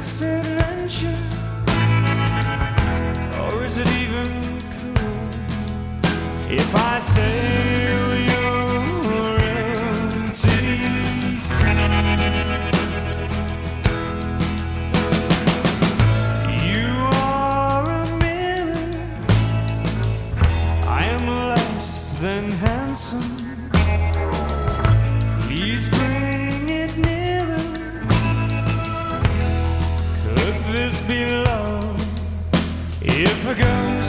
this adventure? Or is it even cool if I say? If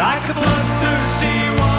Like a bloodthirsty one.